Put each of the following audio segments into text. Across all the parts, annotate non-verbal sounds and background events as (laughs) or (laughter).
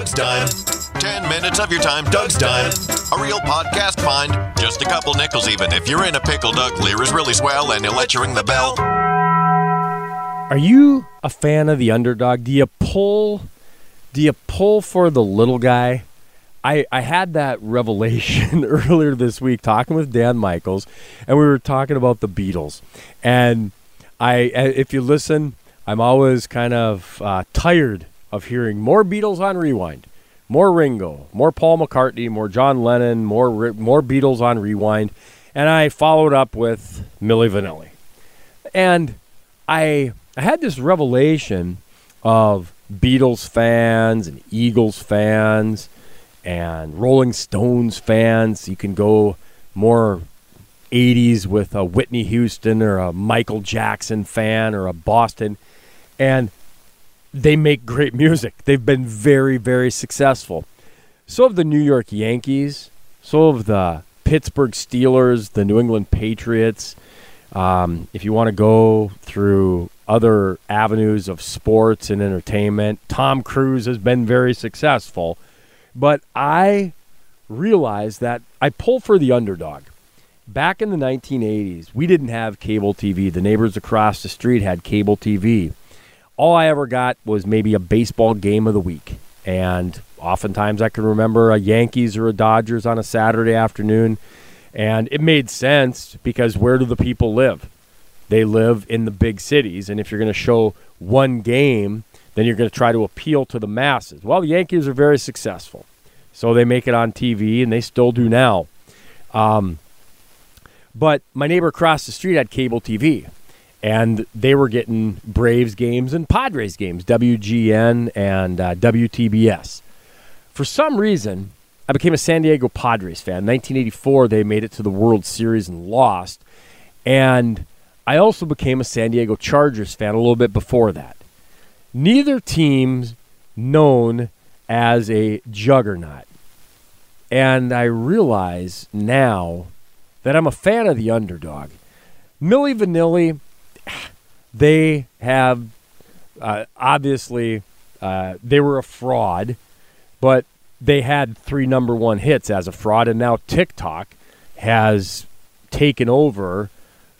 Doug's Dime. Ten minutes of your time, Doug's Dime. A real podcast find. Just a couple nickels even. If you're in a pickle, Doug Lear is really swell and he'll let you ring the bell. Are you a fan of the underdog? Do you pull do you pull for the little guy? I, I had that revelation (laughs) earlier this week talking with Dan Michaels, and we were talking about the Beatles. And I, if you listen, I'm always kind of uh, tired of hearing more Beatles on Rewind, more Ringo, more Paul McCartney, more John Lennon, more more Beatles on Rewind, and I followed up with Milli Vanilli, and I I had this revelation of Beatles fans and Eagles fans and Rolling Stones fans. You can go more 80s with a Whitney Houston or a Michael Jackson fan or a Boston. And they make great music. They've been very, very successful. So have the New York Yankees. So have the Pittsburgh Steelers, the New England Patriots. Um, if you want to go through other avenues of sports and entertainment, Tom Cruise has been very successful. But I realized that I pull for the underdog. Back in the 1980s, we didn't have cable TV. The neighbors across the street had cable TV. All I ever got was maybe a baseball game of the week. And oftentimes I can remember a Yankees or a Dodgers on a Saturday afternoon. And it made sense because where do the people live? They live in the big cities. And if you're going to show one game, then you're going to try to appeal to the masses. Well, the Yankees are very successful. So they make it on TV, and they still do now. Um, but my neighbor across the street had cable TV, and they were getting Braves games and Padres games, WGN and uh, WTBS. For some reason, I became a San Diego Padres fan. In 1984, they made it to the World Series and lost. And I also became a San Diego Chargers fan a little bit before that. Neither team's known as a juggernaut. And I realize now that I'm a fan of the underdog. Milli Vanilli, they have uh, obviously uh, they were a fraud, but they had three number one hits as a fraud, and now TikTok has taken over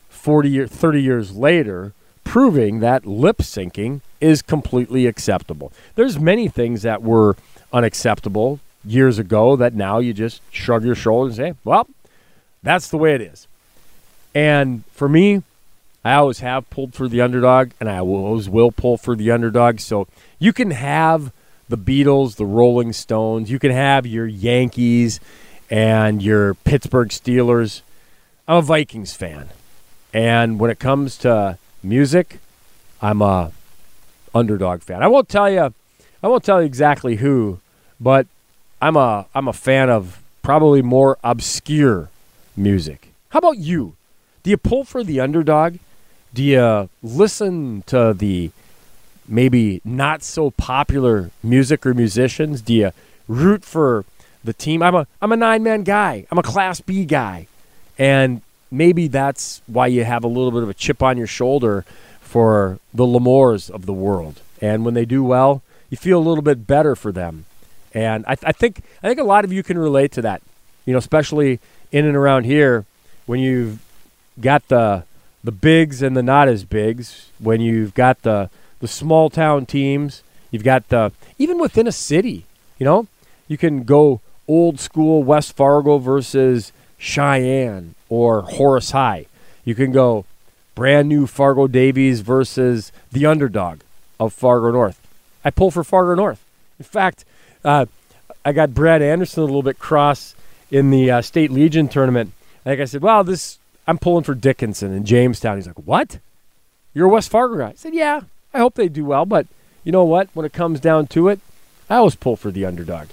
40 year, 30 years later, proving that lip syncing is completely acceptable. There's many things that were unacceptable years ago that now you just shrug your shoulders and say, well, that's the way it is. And for me, I always have pulled for the underdog, and I always will pull for the underdog. So you can have the Beatles, the Rolling Stones, you can have your Yankees and your Pittsburgh Steelers. I'm a Vikings fan. And when it comes to music, I'm a underdog fan. I won't tell you I won't tell you exactly who, but I'm a I'm a fan of probably more obscure music. How about you? Do you pull for the underdog? Do you listen to the maybe not so popular music or musicians? Do you root for the team? I'm a I'm a nine man guy. I'm a class B guy. And maybe that's why you have a little bit of a chip on your shoulder for the LaMoures of the world. And when they do well, you feel a little bit better for them. And I, th- I think I think a lot of you can relate to that. You know, especially in and around here when you've got the the bigs and the not as bigs, when you've got the the small town teams, you've got the even within a city, you know, you can go old school West Fargo versus Sheyenne or Horace High. You can go brand new Fargo Davies versus the underdog of Fargo North. I pull for Fargo North. In fact, uh, I got Brad Anderson a little bit cross in the uh, state legion tournament. Like I said, well, this I'm pulling for Dickinson in Jamestown. He's like, what? You're a West Fargo guy. I said, yeah. I hope they do well, but you know what? When it comes down to it, I always pull for the underdog.